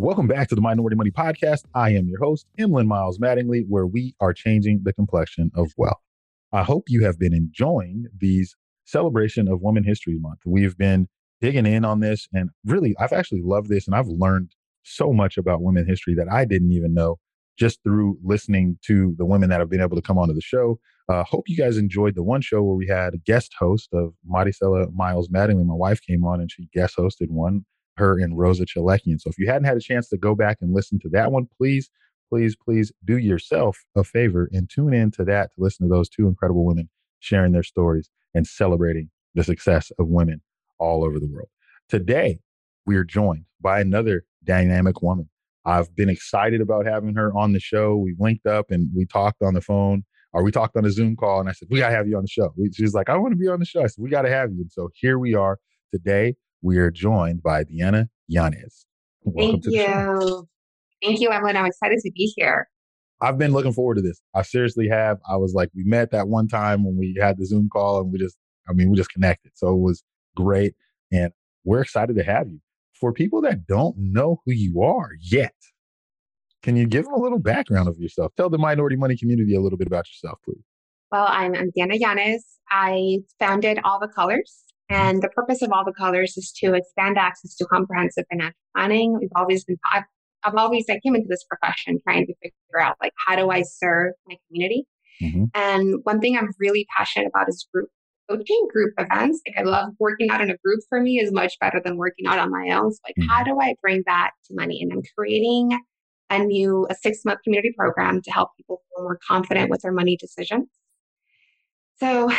Welcome back to the Minority Money Podcast. I am your host, Emlyn Miles Mattingly, where we are changing the complexion of wealth. I hope you have been enjoying these celebration of Women History Month. We've been digging in on this, and really, I've actually loved this, and I've learned so much about women history that I didn't even know just through listening to the women that have been able to come onto the show. Uh, hope you guys enjoyed the one show where we had a guest host of Maricela Miles Mattingly. My wife came on and she guest hosted one her and Rosa Chalekian. So if you hadn't had a chance to go back and listen to that one, please, please, please do yourself a favor and tune in to that to listen to those two incredible women sharing their stories and celebrating the success of women all over the world. Today, we are joined by another dynamic woman. I've been excited about having her on the show. We linked up and we talked on the phone or we talked on a Zoom call. And I said, We got to have you on the show. She's like, I want to be on the show. I said, We got to have you. And so here we are today we are joined by Diana Yanez. Welcome Thank you. Thank you, Emlyn. I'm excited to be here. I've been looking forward to this. I seriously have. I was like, we met that one time when we had the Zoom call and we just, I mean, we just connected. So it was great. And we're excited to have you. For people that don't know who you are yet, can you give them a little background of yourself? Tell the minority money community a little bit about yourself, please. Well, I'm, I'm Diana Yanez. I founded All the Colors. And the purpose of all the colors is to expand access to comprehensive financial planning. We've always been, I've, I've always, I came into this profession trying to figure out like, how do I serve my community? Mm-hmm. And one thing I'm really passionate about is group coaching, group events. Like I love working out in a group for me is much better than working out on my own. So like, mm-hmm. how do I bring that to money? And I'm creating a new, a six month community program to help people feel more confident with their money decisions. So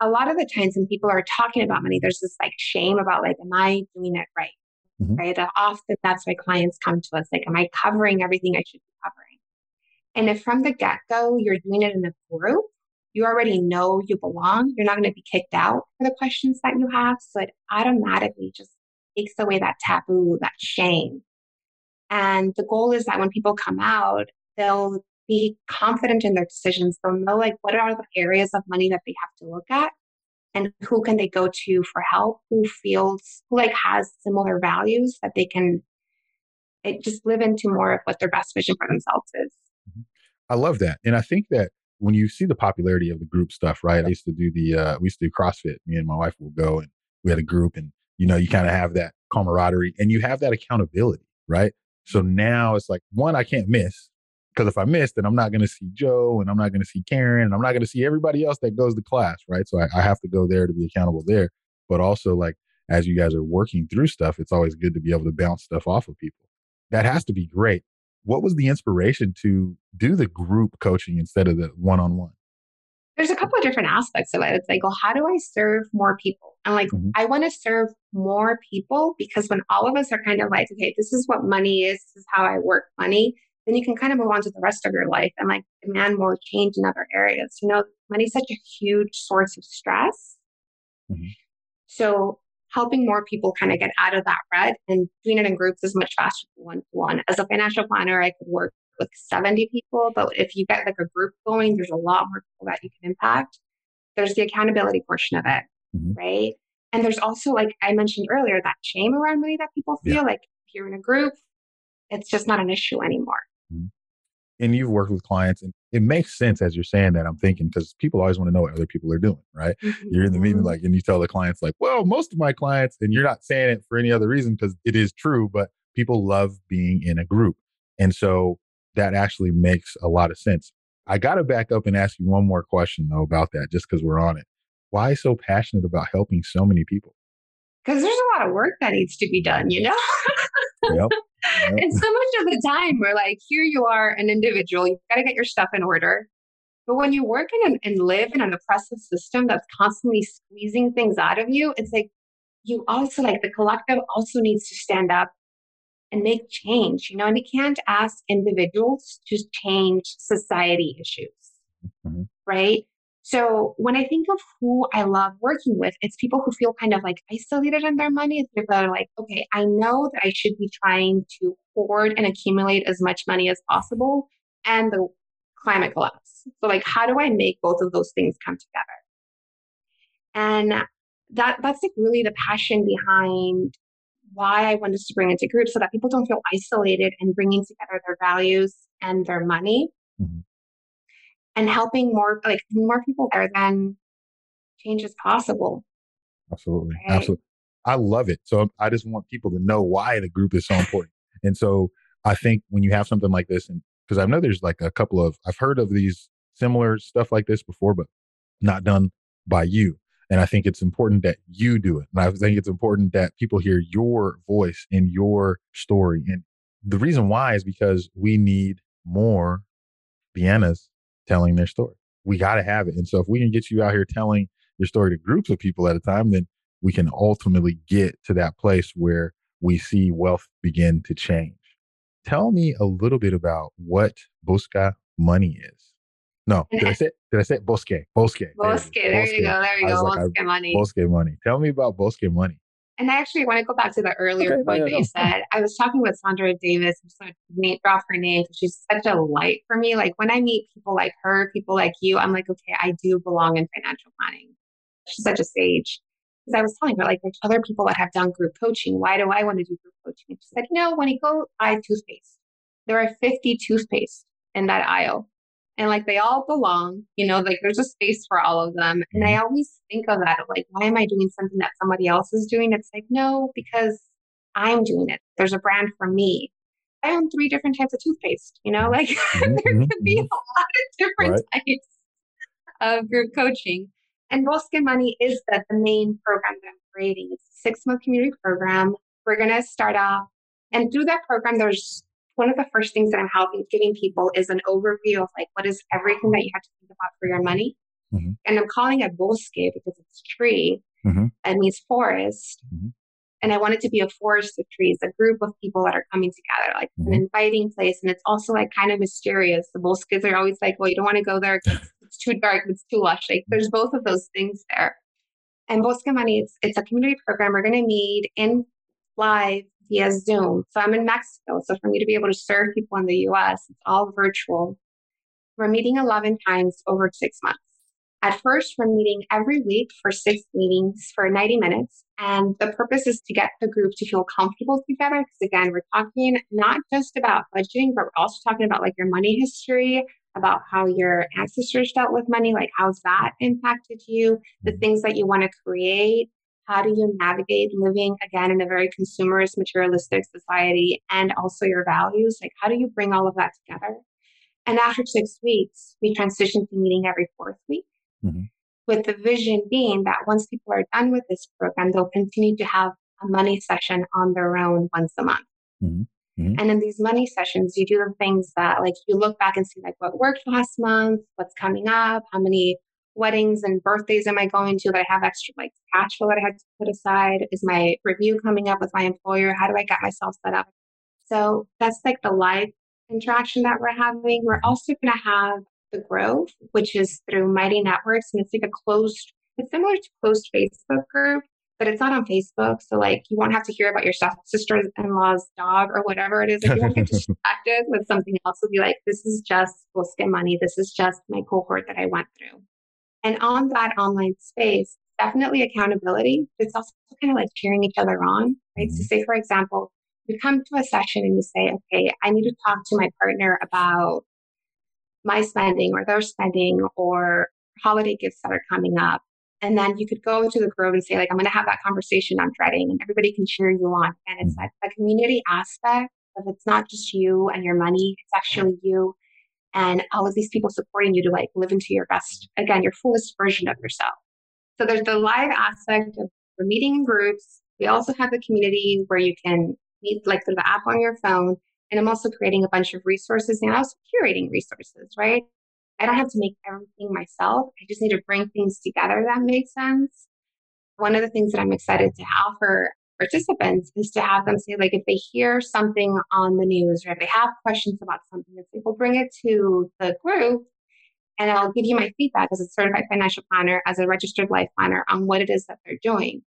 a lot of the times when people are talking about money, there's this like shame about like, am I doing it right? Mm-hmm. Right. Often that's why clients come to us like, am I covering everything I should be covering? And if from the get go you're doing it in a group, you already know you belong. You're not going to be kicked out for the questions that you have. So it automatically just takes away that taboo, that shame. And the goal is that when people come out, they'll be confident in their decisions. They'll know like what are the areas of money that they have to look at and who can they go to for help, who feels who like has similar values that they can it just live into more of what their best vision for themselves is. Mm-hmm. I love that. And I think that when you see the popularity of the group stuff, right? I used to do the uh we used to do CrossFit. Me and my wife will go and we had a group and you know, you kind of have that camaraderie and you have that accountability, right? So now it's like one I can't miss because if I miss, then I'm not going to see Joe and I'm not going to see Karen and I'm not going to see everybody else that goes to class, right? So I, I, have to go there to be accountable there. But also, like, as you guys are working through stuff, it's always good to be able to bounce stuff off of people. That has to be great. What was the inspiration to do the group coaching instead of the one on one? There's a couple of different aspects of it. It's like, well, how do I serve more people? And like, mm-hmm. I want to serve more people because when all of us are kind of like, okay, this is what money is, this is how I work money, then you can kind of move on to the rest of your life and like demand more change in other areas. You know, money's such a huge source of stress. Mm-hmm. So helping more people kind of get out of that rut and doing it in groups is much faster than one to one. As a financial planner, I could work with 70 people, but if you get like a group going, there's a lot more people that you can impact. There's the accountability portion of it, mm-hmm. right? And there's also, like I mentioned earlier, that shame around money that people feel yeah. like if you're in a group, it's just not an issue anymore. Mm-hmm. And you've worked with clients, and it makes sense as you're saying that. I'm thinking because people always want to know what other people are doing, right? Mm-hmm. You're in the meeting, mm-hmm. like, and you tell the clients, like, well, most of my clients, and you're not saying it for any other reason because it is true, but people love being in a group. And so that actually makes a lot of sense. I got to back up and ask you one more question, though, about that, just because we're on it. Why so passionate about helping so many people? Because there's a lot of work that needs to be done, you know? yep. and so much of the time, we're like, here you are, an individual, you've got to get your stuff in order. But when you work in an, and live in an oppressive system that's constantly squeezing things out of you, it's like you also, like the collective, also needs to stand up and make change, you know, and you can't ask individuals to change society issues, mm-hmm. right? So when I think of who I love working with, it's people who feel kind of like isolated in their money. It's people that are like, okay, I know that I should be trying to hoard and accumulate as much money as possible. And the climate collapse. So like how do I make both of those things come together? And that that's like really the passion behind why I wanted to bring into groups so that people don't feel isolated and bringing together their values and their money mm-hmm. And helping more like more people there than change is possible. Absolutely. Right? Absolutely. I love it. So I just want people to know why the group is so important. and so I think when you have something like this, and because I know there's like a couple of, I've heard of these similar stuff like this before, but not done by you. And I think it's important that you do it. And I think it's important that people hear your voice and your story. And the reason why is because we need more Deannas telling their story. We got to have it. And so if we can get you out here telling your story to groups of people at a time, then we can ultimately get to that place where we see wealth begin to change. Tell me a little bit about what Busca Money is. No, did I say did I say Bosque? Bosque. Bosque. There, there you go. There you go. Like, Bosque money. Bosque money. Tell me about Bosque money. And I actually want to go back to the earlier okay, point that you said. I was talking with Saundra Davis. I'm just going to drop her name because she's such a light for me. Like when I meet people like her, people like you, I'm like, okay, I do belong in financial planning. She's such a sage. Because I was telling her, like, there's other people that have done group coaching. Why do I want to do group coaching? And she said, you know, when you go buy toothpaste, there are 50 toothpaste in that aisle and like they all belong, you know, like there's a space for all of them. And I mm-hmm. always think of that like, why am I doing something that somebody else is doing? It's like, no, because I'm doing it. There's a brand for me. I own three different types of toothpaste, you know, like mm-hmm, there could be mm-hmm. a lot of different right. types of group coaching. And Bosque Money is the, the main program that I'm creating. It's a six month community program. We're going to start off. And through that program, there's one of the first things that I'm helping giving people is an overview of like what is everything that you have to think about for your money. Mm-hmm. And I'm calling it bosque because it's tree mm-hmm. and means forest. Mm-hmm. And I want it to be a forest of trees, a group of people that are coming together, like an mm-hmm. inviting place. And it's also like kind of mysterious. The bosques are always like, well, you don't want to go there it's too dark, it's too lush. Like there's both of those things there. And Bosque Money, it's, it's a community program. We're going to meet in live via Zoom. So I'm in Mexico. So for me to be able to serve people in the US, it's all virtual. We're meeting 11 times over six months. At first, we're meeting every week for six meetings for 90 minutes. And the purpose is to get the group to feel comfortable together. Because again, we're talking not just about budgeting, but we're also talking about like your money history, about how your ancestors dealt with money, like how's that impacted you, the mm-hmm. things that you want to create, how do you navigate living again in a very consumerist, materialistic society and also your values? Like, how do you bring all of that together? And after six weeks, we transition to meeting every fourth week. Mm-hmm. With the vision being that once people are done with this program, they'll continue to have a money session on their own once a month. Mm-hmm. Mm-hmm. And in these money sessions, you do the things that like you look back and see like what worked last month, what's coming up, how many weddings and birthdays am I going to that I have extra like cash flow that I had to put aside? Is my review coming up with my employer? How do I get myself set up? So that's like the live interaction that we're having. We're also going to have the growth, which is through Mighty Networks, and it's like a closed. It's similar to closed Facebook group, but it's not on Facebook. So like you won't have to hear about your sister-in-law's dog or whatever it is. Like, you won't get distracted with something else. You'll be like, this is just Bosque Money. This is just my cohort that I went through. And on that online space, definitely accountability. It's also kind of like cheering each other on, right? Mm-hmm. So, say, for example, you come to a session and you say, okay, I need to talk to my partner about my spending or their spending or holiday gifts that are coming up. And then you could go to the group and say, like, I'm going to have that conversation I'm dreading, and everybody can cheer you on. And it's mm-hmm. like a community aspect of it's not just you and your money, it's actually you and all of these people supporting you to like live into your best, again, your fullest version of yourself. So there's the live aspect of meeting in groups. We also have the community where you can meet like through the app on your phone. And I'm also creating a bunch of resources and also curating resources, right? I don't have to make everything myself. I just need to bring things together that make sense. One of the things that I'm excited to offer participants is to have them say, like, if they hear something on the news or if they have questions about something, it's like, we'll bring it to the group and I'll give you my feedback as a certified financial planner, as a registered life planner on what it is that they're doing.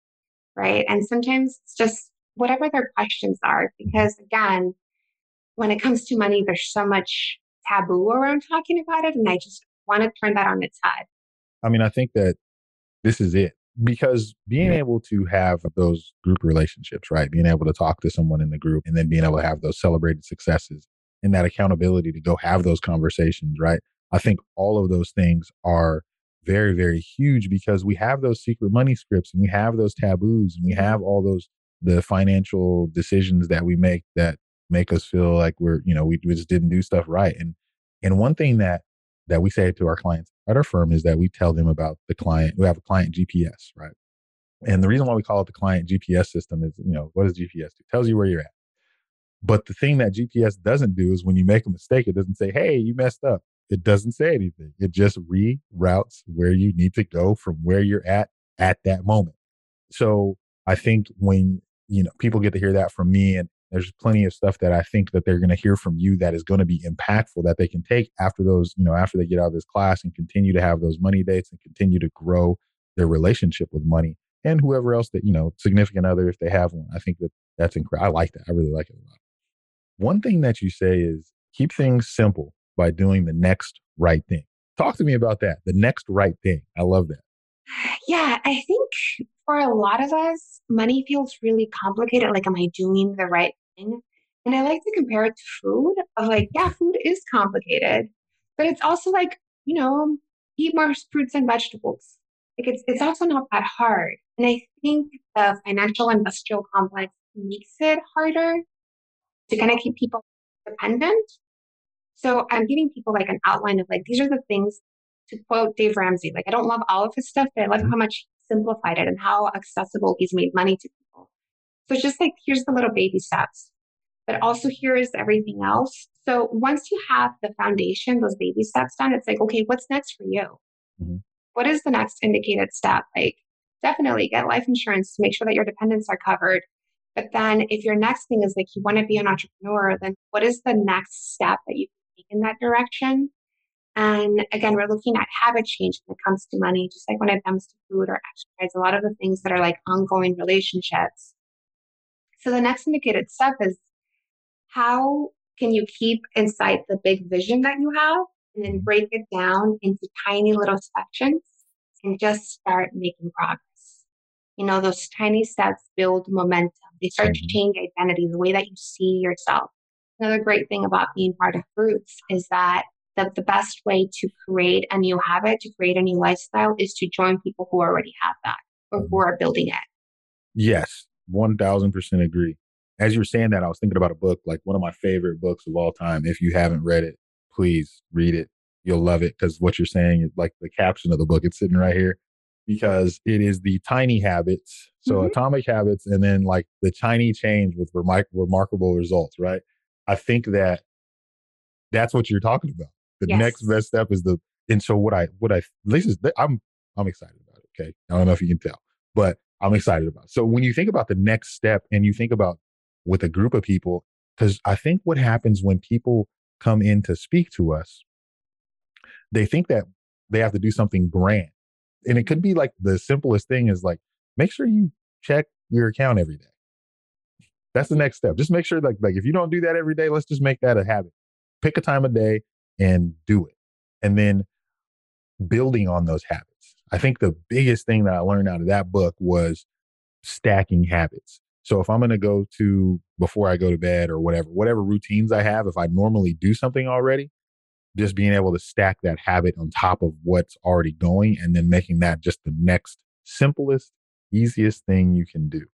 Right. And sometimes it's just whatever their questions are, because again, when it comes to money, there's so much taboo around talking about it. And I just want to turn that on its head. I mean, I think that this is it because being able to have those group relationships, right? Being able to talk to someone in the group and then being able to have those celebrated successes and that accountability to go have those conversations, right? I think all of those things are very, very huge because we have those secret money scripts and we have those taboos and we mm-hmm. have all those the financial decisions that we make that make us feel like we're, you know, we, we just didn't do stuff right. And and one thing that that we say to our clients at our firm is that we tell them about the client. We have a client GPS, right? And the reason why we call it the client GPS system is, you know, what does GPS do? It tells you where you're at. But the thing that GPS doesn't do is when you make a mistake, it doesn't say, hey, you messed up. It doesn't say anything. It just reroutes where you need to go from where you're at at that moment. So I think when, you know, people get to hear that from me and there's plenty of stuff that I think that they're going to hear from you that is going to be impactful that they can take after those, you know, after they get out of this class and continue to have those money dates and continue to grow their relationship with money and whoever else that, you know, significant other if they have one. I think that that's incredible. I like that. I really like it a lot. One thing that you say is keep things simple by doing the next right thing. Talk to me about that. The next right thing. I love that. Yeah, I think for a lot of us, money feels really complicated. Like, am I doing the right thing? And I like to compare it to food of like, yeah, food is complicated, but it's also like, you know, eat more fruits and vegetables. Like it's it's also not that hard. And I think the financial industrial complex makes it harder to kind of keep people dependent. So I'm giving people like an outline of like, these are the things to quote Dave Ramsey. Like, I don't love all of his stuff, but I love mm-hmm. how much he simplified it and how accessible he's made money to. So it's just like, here's the little baby steps, but also here is everything else. So once you have the foundation, those baby steps done, it's like, okay, what's next for you? Mm-hmm. What is the next indicated step? Like, definitely get life insurance to make sure that your dependents are covered. But then if your next thing is like you want to be an entrepreneur, then what is the next step that you can take in that direction? And again, we're looking at habit change when it comes to money, just like when it comes to food or exercise, a lot of the things that are like ongoing relationships. So the next indicated step is how can you keep inside the big vision that you have and then break it down into tiny little sections and just start making progress. You know, those tiny steps build momentum. They start mm-hmm. to change identity, the way that you see yourself. Another great thing about being part of Roots is that the, the best way to create a new habit, to create a new lifestyle, is to join people who already have that or who mm-hmm. are building it. Yes, 1000% agree. As you were saying that, I was thinking about a book, like one of my favorite books of all time. If you haven't read it, please read it. You'll love it because what you're saying is like the caption of the book. It's sitting right here because it is the tiny habits. So mm-hmm. atomic habits and then like the tiny change with remar- remarkable results, right? I think that that's what you're talking about. The yes. next best step is the, and so what I, what I, least is, I'm, I'm excited about it. Okay. I don't know if you can tell, but I'm excited about. So when you think about the next step and you think about with a group of people, because I think what happens when people come in to speak to us, they think that they have to do something grand and it could be like the simplest thing is like make sure you check your account every day. That's the next step. Just make sure like like if you don't do that every day, let's just make that a habit. Pick a time of day and do it. And then building on those habits. I think the biggest thing that I learned out of that book was stacking habits. So if I'm going to go to before I go to bed or whatever, whatever routines I have, if I normally do something already, just being able to stack that habit on top of what's already going and then making that just the next simplest, easiest thing you can do.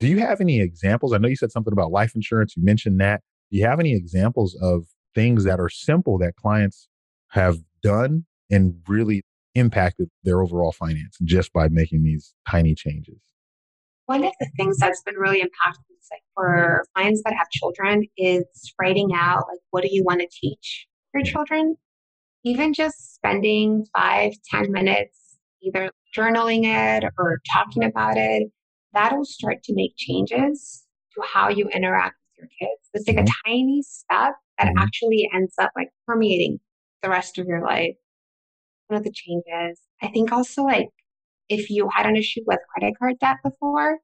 Do you have any examples? I know you said something about life insurance. You mentioned that. Do you have any examples of things that are simple that clients have done and really impacted their overall finance just by making these tiny changes? One of the things that's been really impactful like for clients that have children is writing out like what do you want to teach your children, even just spending five, ten minutes either journaling it or talking about it, that'll start to make changes to how you interact with your kids. It's like mm-hmm. a tiny step that mm-hmm. actually ends up like permeating the rest of your life. One of the changes. I think also like if you had an issue with credit card debt before,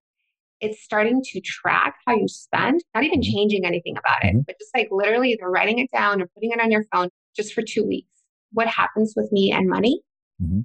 it's starting to track how you spend, not even mm-hmm. changing anything about it, mm-hmm. but just like literally either writing it down or putting it on your phone just for two weeks. What happens with me and money? Mm-hmm.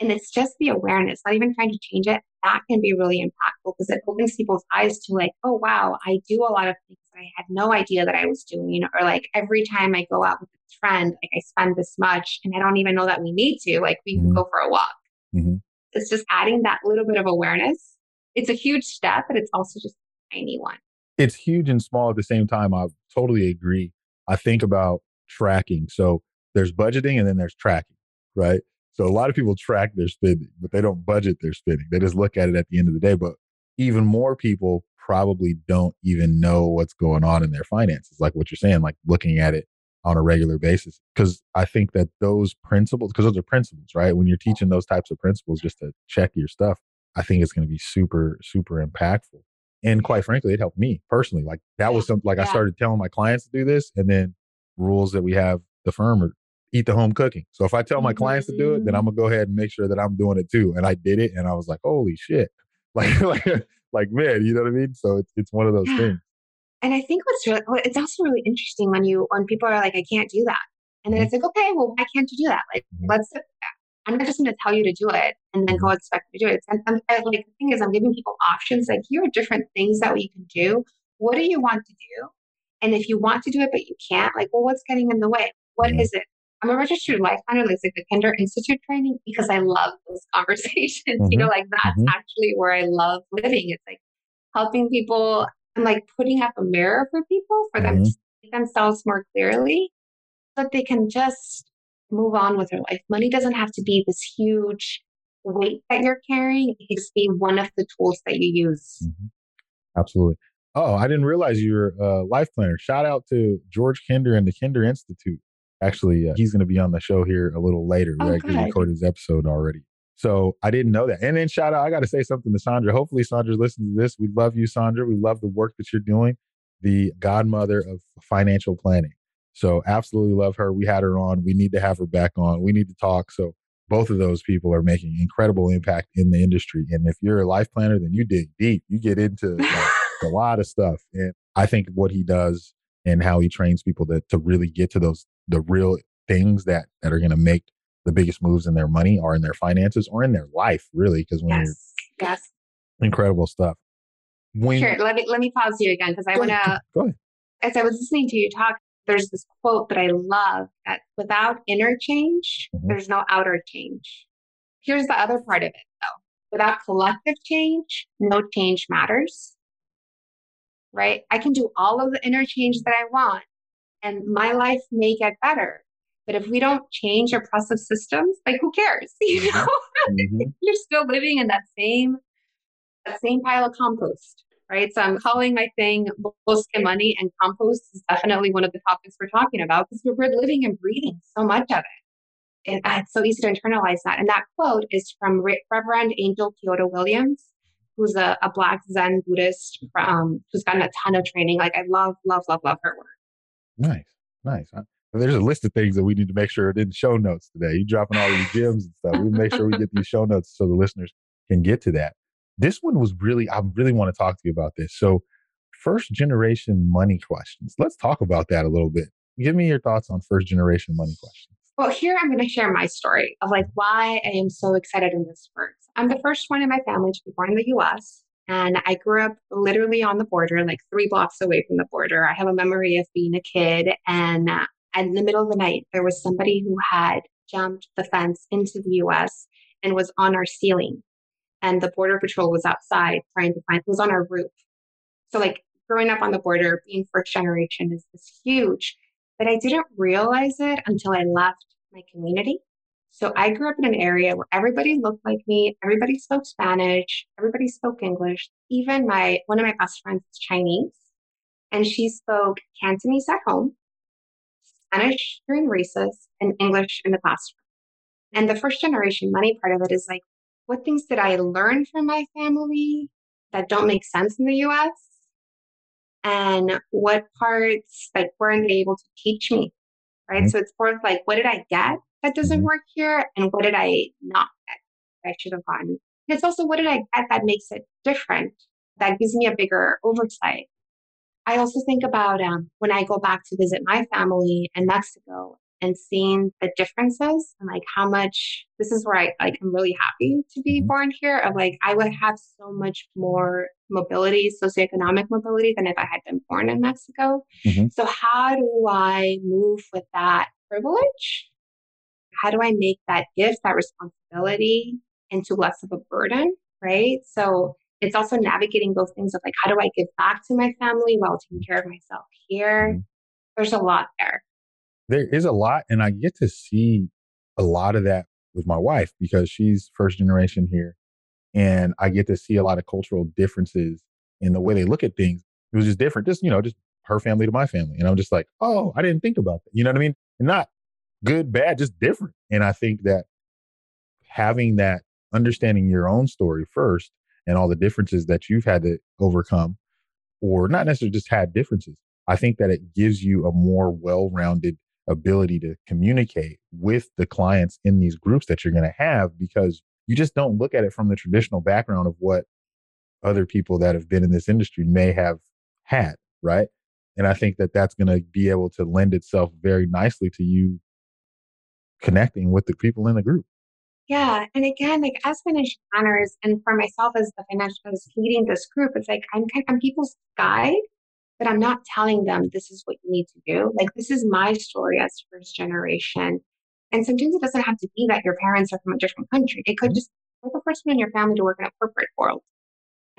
And it's just the awareness, not even trying to change it. That can be really impactful because it opens people's eyes to like, oh, wow, I do a lot of things I had no idea that I was doing. Or like every time I go out with a friend, like I spend this much and I don't even know that we need to. Like we mm-hmm. can go for a walk. Mm-hmm. It's just adding that little bit of awareness. It's a huge step, but it's also just a tiny one. It's huge and small at the same time. I totally agree. I think about tracking. So there's budgeting and then there's tracking, right? So a lot of people track their spending, but they don't budget their spending. They just look at it at the end of the day. But even more people probably don't even know what's going on in their finances, like what you're saying, like looking at it on a regular basis. Because I think that those principles, because those are principles, right? When you're teaching those types of principles just to check your stuff, I think it's going to be super, super impactful. And quite frankly, it helped me personally. Like that was something like yeah. I started telling my clients to do this, and then rules that we have the firm are eat the home cooking. So if I tell my clients to do it, then mm. I'm gonna go ahead and make sure that I'm doing it too. And I did it, and I was like, holy shit, like like like man, you know what I mean? So it's it's one of those yeah. things. And I think what's really, it's also really interesting when you when people are like, I can't do that, and then mm-hmm. it's like, okay, well, why can't you do that? Like, mm-hmm. let's. I'm not just going to tell you to do it and then go mm-hmm. expect you to do it. And, like the thing is, I'm giving people options. Like, here are different things that we can do. What do you want to do? And if you want to do it but you can't, like, well, what's getting in the way? What mm-hmm. is it? I'm a registered life planner, like the Kinder Institute training, because I love those conversations. Mm-hmm. You know, like that's mm-hmm. actually where I love living. It's like helping people and like putting up a mirror for people for them mm-hmm. to see themselves more clearly so that they can just move on with their life. Money doesn't have to be this huge weight that you're carrying. It can just be one of the tools that you use. Mm-hmm. Absolutely. Oh, I didn't realize you were a life planner. Shout out to George Kinder and the Kinder Institute. Actually, uh, he's going to be on the show here a little later. We actually recorded his episode already. So I didn't know that. And then shout out, I got to say something to Saundra. Hopefully, Saundra's listening to this. We love you, Saundra. We love the work that you're doing, the godmother of financial planning. So absolutely love her. We had her on. We need to have her back on. We need to talk. So both of those people are making incredible impact in the industry. And if you're a life planner, then you dig deep. You get into like, a lot of stuff. And I think what he does and how he trains people to, to really get to those the real things that that are going to make the biggest moves in their money or in their finances or in their life really because when yes. you're yes incredible stuff when sure let me let me pause you again because i want to go ahead. as i was listening to you talk there's this quote that i love that without inner change mm-hmm. there's no outer change here's the other part of it though without collective change no change matters right i can do all of the inner change that i want and my life may get better. But if we don't change oppressive systems, like who cares? You mm-hmm. know, mm-hmm. you're still living in that same that same pile of compost, right? So I'm calling my thing Bosque Money, and compost is definitely one of the topics we're talking about because we're living and breathing so much of it. And it's so easy to internalize that. And that quote is from Reverend Angel Kyodo Williams, who's a, a Black Zen Buddhist um, who's gotten a ton of training. Like I love, love, love, love her work. Nice, nice. Huh? There's a list of things that we need to make sure are in the show notes today. You dropping all these gems and stuff. We make sure we get these show notes so the listeners can get to that. This one was really, I really want to talk to you about this. So, first generation money questions. Let's talk about that a little bit. Give me your thoughts on first generation money questions. Well, here I'm going to share my story of like why I am so excited in this work. I'm the first one in my family to be born in the US. And I grew up literally on the border, like three blocks away from the border. I have a memory of being a kid, and uh, in the middle of the night, there was somebody who had jumped the fence into the US and was on our ceiling. And the Border Patrol was outside trying to find, was on our roof. So, like, growing up on the border, being first generation is, is huge. But I didn't realize it until I left my community. So I grew up in an area where everybody looked like me, everybody spoke Spanish, everybody spoke English. Even my one of my best friends is Chinese, and she spoke Cantonese at home, Spanish during recess, and English in the classroom. And the first generation money part of it is like, what things did I learn from my family that don't make sense in the US? And what parts like weren't they able to teach me? Right. Mm-hmm. So it's more like, what did I get that doesn't Mhm. work here? And what did I not get that I should have gotten? And it's also what did I get that makes it different? That gives me a bigger oversight. I also think about um, when I go back to visit my family in Mexico and seeing the differences and like how much this is where I like I'm really happy to be Mhm. born here. Of like I would have so much more mobility, socioeconomic mobility than if I had been born in Mexico. Mhm. So how do I move with that privilege? How do I make that gift, that responsibility into less of a burden? Right. So it's also navigating those things of like, how do I give back to my family while taking care of myself here? Mhm. There's a lot there. There is a lot, and I get to see a lot of that with my wife because she's first generation here. And I get to see a lot of cultural differences in the way they look at things. It was just different, just, you know, just her family to my family. And I'm just like, oh, I didn't think about that. You know what I mean? And not good, bad, just different. And I think that having that understanding your own story first and all the differences that you've had to overcome, or not necessarily just had differences, I think that it gives you a more well rounded ability to communicate with the clients in these groups that you're going to have because you just don't look at it from the traditional background of what other people that have been in this industry may have had, right? And I think that that's going to be able to lend itself very nicely to you connecting with the people in the group. Yeah. And again, like as financial planners and for myself as the financial as leading this group, it's like I'm kind I'm people's guide, but I'm not telling them this is what you need to do. Like this is my story as first generation. And sometimes it doesn't have to be that your parents are from a different country. It could Mhm. just you're the first one in your family to work in a corporate world.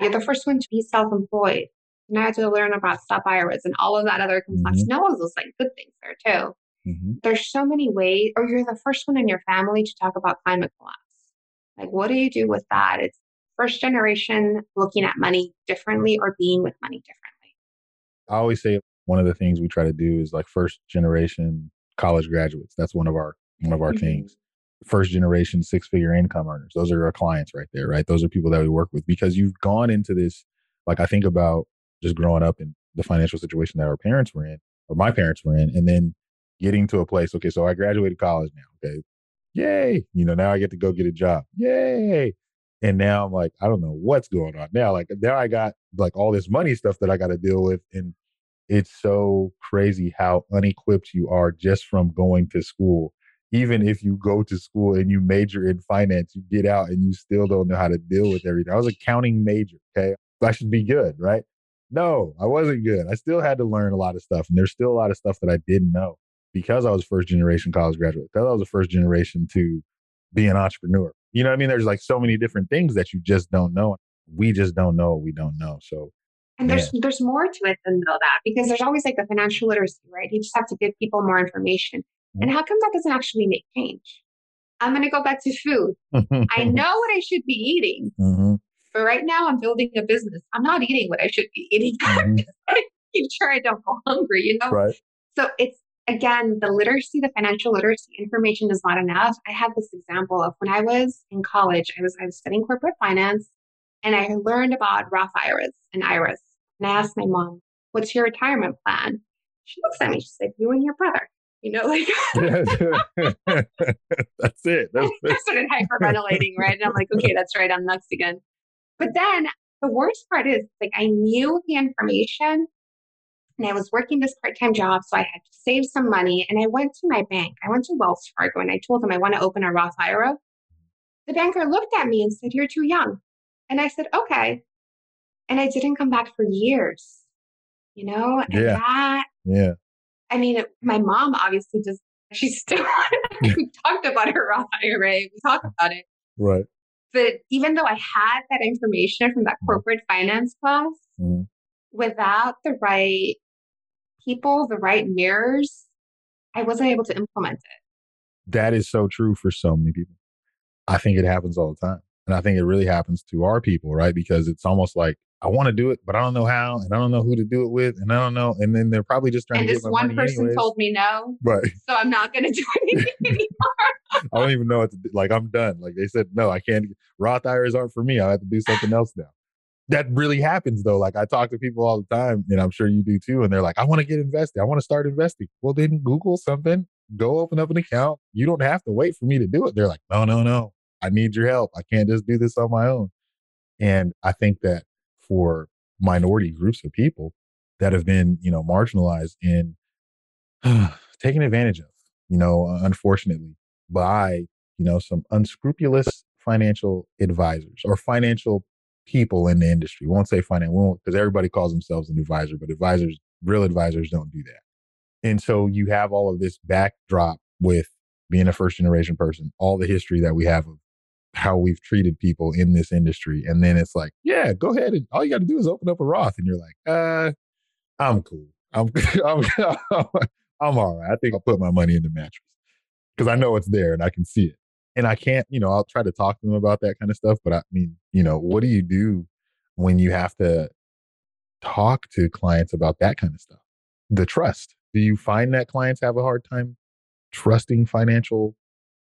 You're the first one to be self-employed. Now I have to learn about SEP IRAs and all of that other complex. And all of those like good things there too Mhm. there's so many ways, or you're the first one in your family to talk about climate collapse. Like, what do you do with that? It's first generation looking at money differently or being with money differently. I always say one of the things we try to do is like first generation college graduates. That's one of our one of our Mhm. things. First generation six figure income earners. Those are our clients right there, right? Those are people that we work with because you've gone into this. Like I think about just growing up in the financial situation that our parents were in, or my parents were in, and then getting to a place. Okay, so I graduated college now. Okay, yay! You know now I get to go get a job. Yay! And now I'm like, I don't know what's going on now. Like now I got like all this money stuff that I got to deal with, and it's so crazy how unequipped you are just from going to school. Even if you go to school and you major in finance, you get out and you still don't know how to deal with everything. I was a counting major. Okay. I should be good, right? No, I wasn't good. I still had to learn a lot of stuff. And there's still a lot of stuff that I didn't know because I was first generation college graduate, because I was the first generation to be an entrepreneur. You know what I mean? There's like so many different things that you just don't know. We just don't know what we don't know. So And there's there's more to it than though that because there's always like the financial literacy, right? You just have to give people more information. And how come that doesn't actually make change? I'm going to go back to food. I know what I should be eating, Mhm, but right now I'm building a business. I'm not eating what I should be eating. mhm, Keep sure I don't go hungry, you know? right. So it's again the literacy, the financial literacy information is not enough. I have this example of when I was in college, I was I was studying corporate finance and I learned about Roth IRAs and IRAs. And I asked my mom, what's your retirement plan? She looks at me, she's like, you and your brother. You know, like That's it. That's, I started hyperventilating, right? And I'm like, okay, that's right, I'm next again. But then the worst part is like I knew the information and I was working this part-time job, so I had to save some money. And I went to my bank. I went to Wells Fargo and I told them I want to open a Roth IRA. The banker looked at me and said, You're too young. And I said, Okay. And I didn't come back for years. You know, and Yeah. that yeah. I mean, my mom obviously just she's still we talked about her Roth IRA. We talked about it. Right. But even though I had that information from that Mhm. corporate finance class, Mhm. without the right people, the right mirrors, I wasn't able to implement it. That is so true for so many people. I think it happens all the time. And I think it really happens to our people, right? Because it's almost like, I want to do it, but I don't know how, and I don't know who to do it with, and I don't know. And then they're probably just trying and to this get my one person anyways. told me no, Right. so I'm not going to do anything anymore. I don't even know what to do. Like, I'm done. Like, they said, no, I can't. Roth IRAs aren't for me. I have to do something else now. That really happens, though. Like, I talk to people all the time, and I'm sure you do too. And they're like, I want to get invested. I want to start investing. Well, then Google something, go open up an account. You don't have to wait for me to do it. They're like, no, no, no. I need your help. I can't just do this on my own. And I think that for minority groups of people that have been, you know, marginalized and taken advantage of, you know, unfortunately, by, you know, some unscrupulous financial advisors or financial people in the industry. We won't say finance because everybody calls themselves an advisor, but advisors, real advisors don't do that. And so you have all of this backdrop with being a first generation person, all the history that we have of how we've treated people in this industry. And then it's like, yeah, go ahead and all you got to do is open up a Roth. And you're like, uh, I'm cool. I'm, I'm, I'm all right. I think I'll put my money in the mattress because I know it's there and I can see it. And I can't, you know, I'll try to talk to them about that kind of stuff. But I mean, you know, what do you do when you have to talk to clients about that kind of stuff? The trust. Do you find that clients have a hard time trusting financial?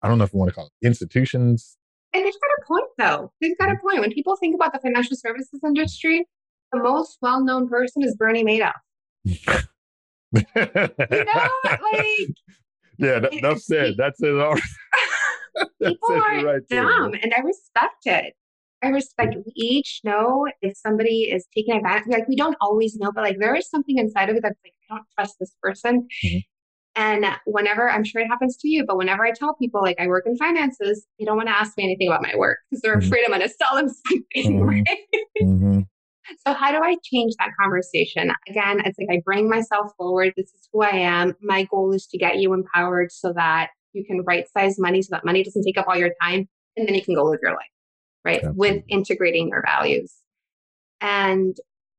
I don't know if you want to call it institutions, and they've got a point, though. They've got a mm-hmm. point. When people think about the financial services industry, the most well known person is Bernie Madoff. you know, like. Yeah, that, enough said. That's it. All. people are right dumb, there, and I respect it. I respect. We each know if somebody is taking advantage. Like we don't always know, but like there is something inside of it that's like I don't trust this person. Mm-hmm. And whenever I'm sure it happens to you, but whenever I tell people like I work in finances, they don't want to ask me anything about my work because they're mm-hmm. afraid I'm going to sell them something. Mm-hmm. Right? Mm-hmm. So how do I change that conversation? Again, it's like I bring myself forward. This is who I am. My goal is to get you empowered so that you can right size money so that money doesn't take up all your time and then you can go live your life, right? Absolutely. With integrating your values. And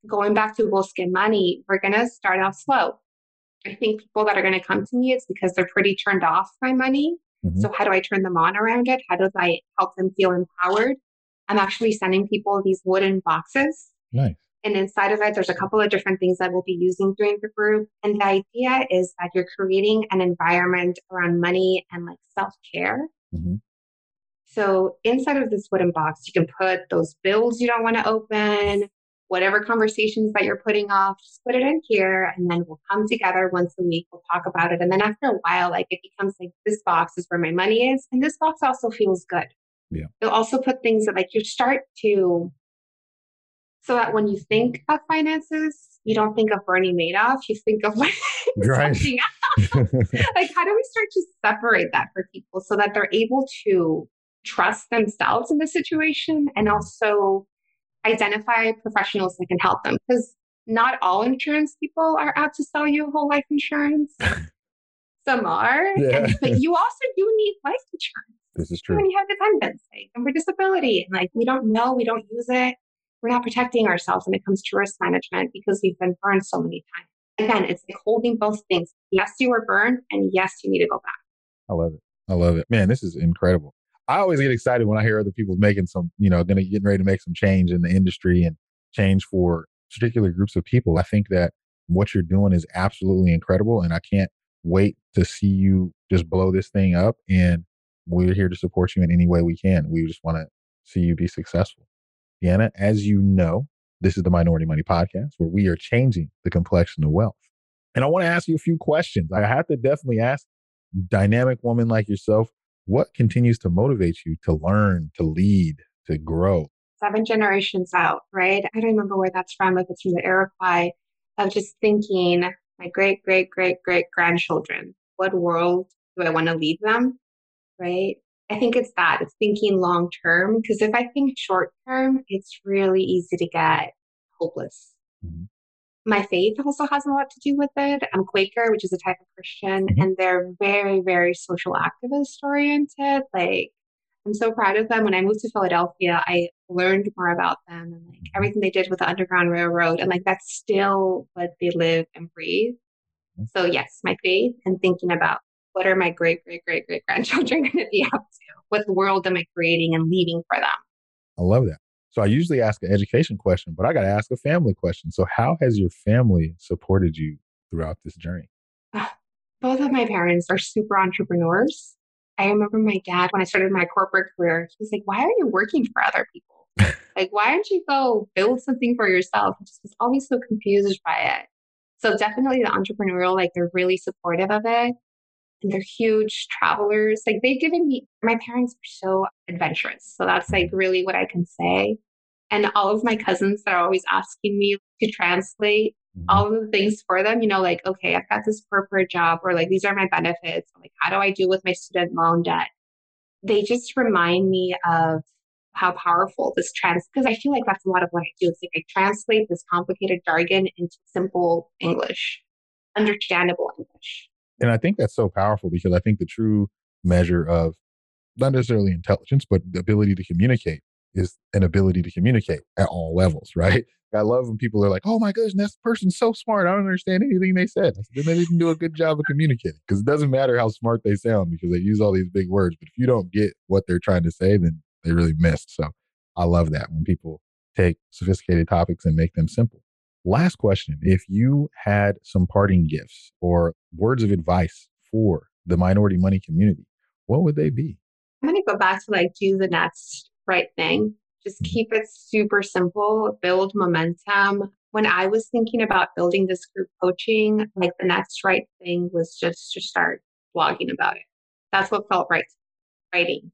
going back to Wolfskin money, we're going to start off slow. I think people that are going to come to me, it's because they're pretty turned off by money. Mm-hmm. So, how do I turn them on around it? How do I help them feel empowered? I'm actually sending people these wooden boxes. Nice. And inside of it, there's a couple of different things that we'll be using during the group. And the idea is that you're creating an environment around money and like self care. Mm-hmm. So inside of this wooden box, you can put those bills you don't want to open, whatever conversations that you're putting off, just put it in here and then we'll come together once a week. We'll talk about it. And then after a while, like it becomes like this box is where my money is. And this box also feels good. Yeah. You'll also put things that like you start to, so that when you think of finances, you don't think of Bernie Madoff, you think of like right. something else. like, how do we start to separate that for people so that they're able to trust themselves in the situation and also identify professionals that can help them because not all insurance people are out to sell you whole life insurance. Some are, yeah. and, but you also do need life insurance. This is true. When you have dependents, and for disability, and like we don't know, we don't use it. We're not protecting ourselves when it comes to risk management because we've been burned so many times. Again, it's like holding both things. Yes, you were burned, and yes, you need to go back. I love it. I love it. Man, this is incredible. I always get excited when I hear other people making some, you know, to getting ready to make some change in the industry and change for particular groups of people. I think that what you're doing is absolutely incredible, and I can't wait to see you just blow this thing up. And we're here to support you in any way we can. We just want to see you be successful. Deanna, as you know, this is the Minority Money Podcast where we are changing the complexion of wealth. And I want to ask you a few questions. I have to definitely ask dynamic woman like yourself what continues to motivate you to learn, to lead, to grow? Seven generations out, right? I don't remember where that's from, if it's from the Iroquois, of just thinking, my great, great, great, great grandchildren, what world do I want to leave them? Right? I think it's that. It's thinking long term. Because if I think short term, it's really easy to get hopeless. Mm-hmm my faith also has a lot to do with it. I'm Quaker, which is a type of Christian, mm-hmm. and they're very, very social activist oriented. Like, I'm so proud of them. When I moved to Philadelphia, I learned more about them and like mm-hmm. everything they did with the Underground Railroad. And like, that's still what they live and breathe. Mm-hmm. So, yes, my faith and thinking about what are my great, great, great, great grandchildren going to be up to? What world am I creating and leaving for them? I love that. So I usually ask an education question, but I got to ask a family question. So how has your family supported you throughout this journey? Both of my parents are super entrepreneurs. I remember my dad when I started my corporate career, he was like, Why are you working for other people? like, why don't you go build something for yourself? I just was always so confused by it. So definitely the entrepreneurial, like they're really supportive of it. And they're huge travelers. Like they've given me, my parents are so adventurous. So that's like really what I can say. And all of my cousins that are always asking me to translate mm-hmm. all of the things for them, you know, like, okay, I've got this corporate job or like, these are my benefits. Like, how do I deal with my student loan debt? They just remind me of how powerful this trans, because I feel like that's a lot of what I do. It's like I translate this complicated jargon into simple English, understandable English. And I think that's so powerful because I think the true measure of not necessarily intelligence, but the ability to communicate is an ability to communicate at all levels, right? I love when people are like, "Oh my goodness, that person's so smart. I don't understand anything they said." Said, then they didn't do a good job of communicating because it doesn't matter how smart they sound because they use all these big words. But if you don't get what they're trying to say, then they really missed. So I love that when people take sophisticated topics and make them simple. Last question. If you had some parting gifts or words of advice for the minority money community, what would they be? I'm going to go back to like do the next right thing. Just mm-hmm. keep it super simple, build momentum. When I was thinking about building this group coaching, like the next right thing was just to start blogging about it. That's what felt right, writing.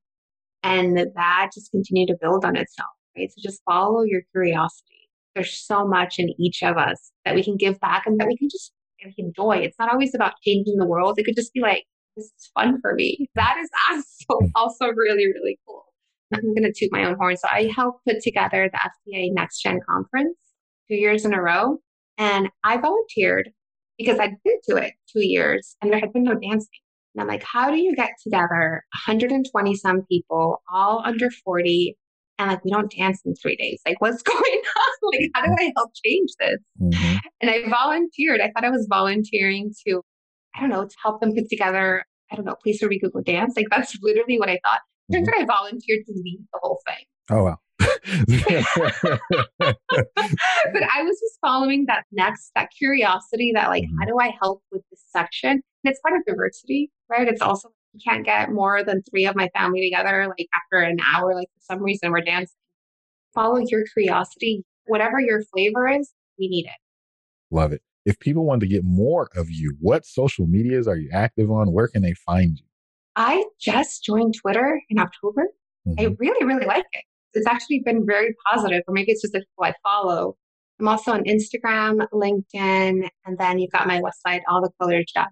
And that just continued to build on itself, right? So just follow your curiosity there's so much in each of us that we can give back and that we can just enjoy. It's not always about changing the world. It could just be like, this is fun for me. That is also, also really, really cool. I'm going to toot my own horn. So I helped put together the FPA Next Gen conference two years in a row. And I volunteered because I'd been to it two years and there had been no dancing. And I'm like, how do you get together 120 some people, all under 40, and like we don't dance in three days like what's going on like how do i help change this mm-hmm. and i volunteered i thought i was volunteering to i don't know to help them put together i don't know place where we could go dance like that's literally what i thought turns mm-hmm. out i volunteered to lead the whole thing oh wow but I was just following that next, that curiosity that like, mm-hmm. how do I help with this section? And it's part of diversity, right? It's also you can't get more than three of my family together like after an hour like for some reason we're dancing. Follow your curiosity. Whatever your flavor is we need it. Love it. If people want to get more of you what social medias are you active on? Where can they find you? I just joined twitter in october. Mm-hmm. i really really like it. It's actually been very positive or maybe it's just the people i follow. I'm also on instagram linkedin and then you've got my website allthecolors.net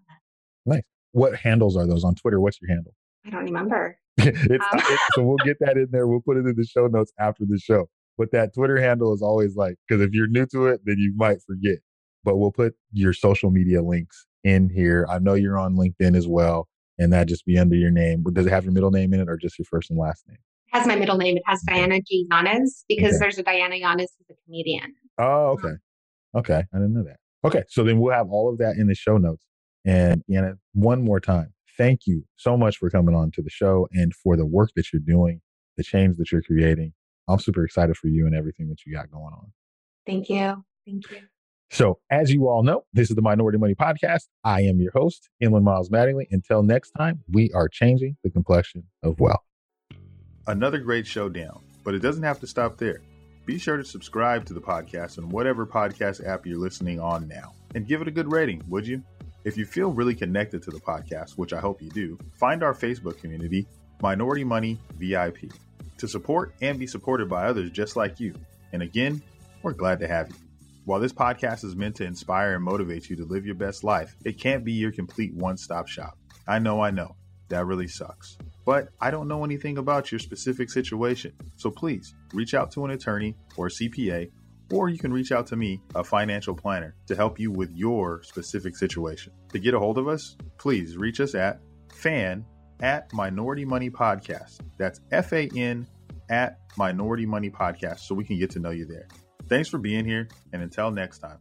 nice what handles are those on Twitter? What's your handle? I don't remember. it's, um. so we'll get that in there. We'll put it in the show notes after the show. But that Twitter handle is always like, because if you're new to it, then you might forget. But we'll put your social media links in here. I know you're on LinkedIn as well, and that just be under your name. But does it have your middle name in it or just your first and last name? It has my middle name. It has Diana G. Yanez because okay. there's a Diana Yanez who's a comedian. Oh, okay. Okay. I didn't know that. Okay. So then we'll have all of that in the show notes. And Deanna, one more time, thank you so much for coming on to the show and for the work that you're doing, the change that you're creating. I'm super excited for you and everything that you got going on. Thank you. Thank you. So, as you all know, this is the Minority Money Podcast. I am your host, Inland Miles Mattingly. Until next time, we are changing the complexion of wealth. Another great showdown, but it doesn't have to stop there. Be sure to subscribe to the podcast on whatever podcast app you're listening on now and give it a good rating, would you? If you feel really connected to the podcast, which I hope you do, find our Facebook community, Minority Money VIP, to support and be supported by others just like you. And again, we're glad to have you. While this podcast is meant to inspire and motivate you to live your best life, it can't be your complete one stop shop. I know, I know, that really sucks. But I don't know anything about your specific situation. So please reach out to an attorney or CPA or you can reach out to me, a financial planner, to help you with your specific situation. To get a hold of us, please reach us at fan at Minority Money Podcast. That's F A N at Minority Money Podcast so we can get to know you there. Thanks for being here, and until next time.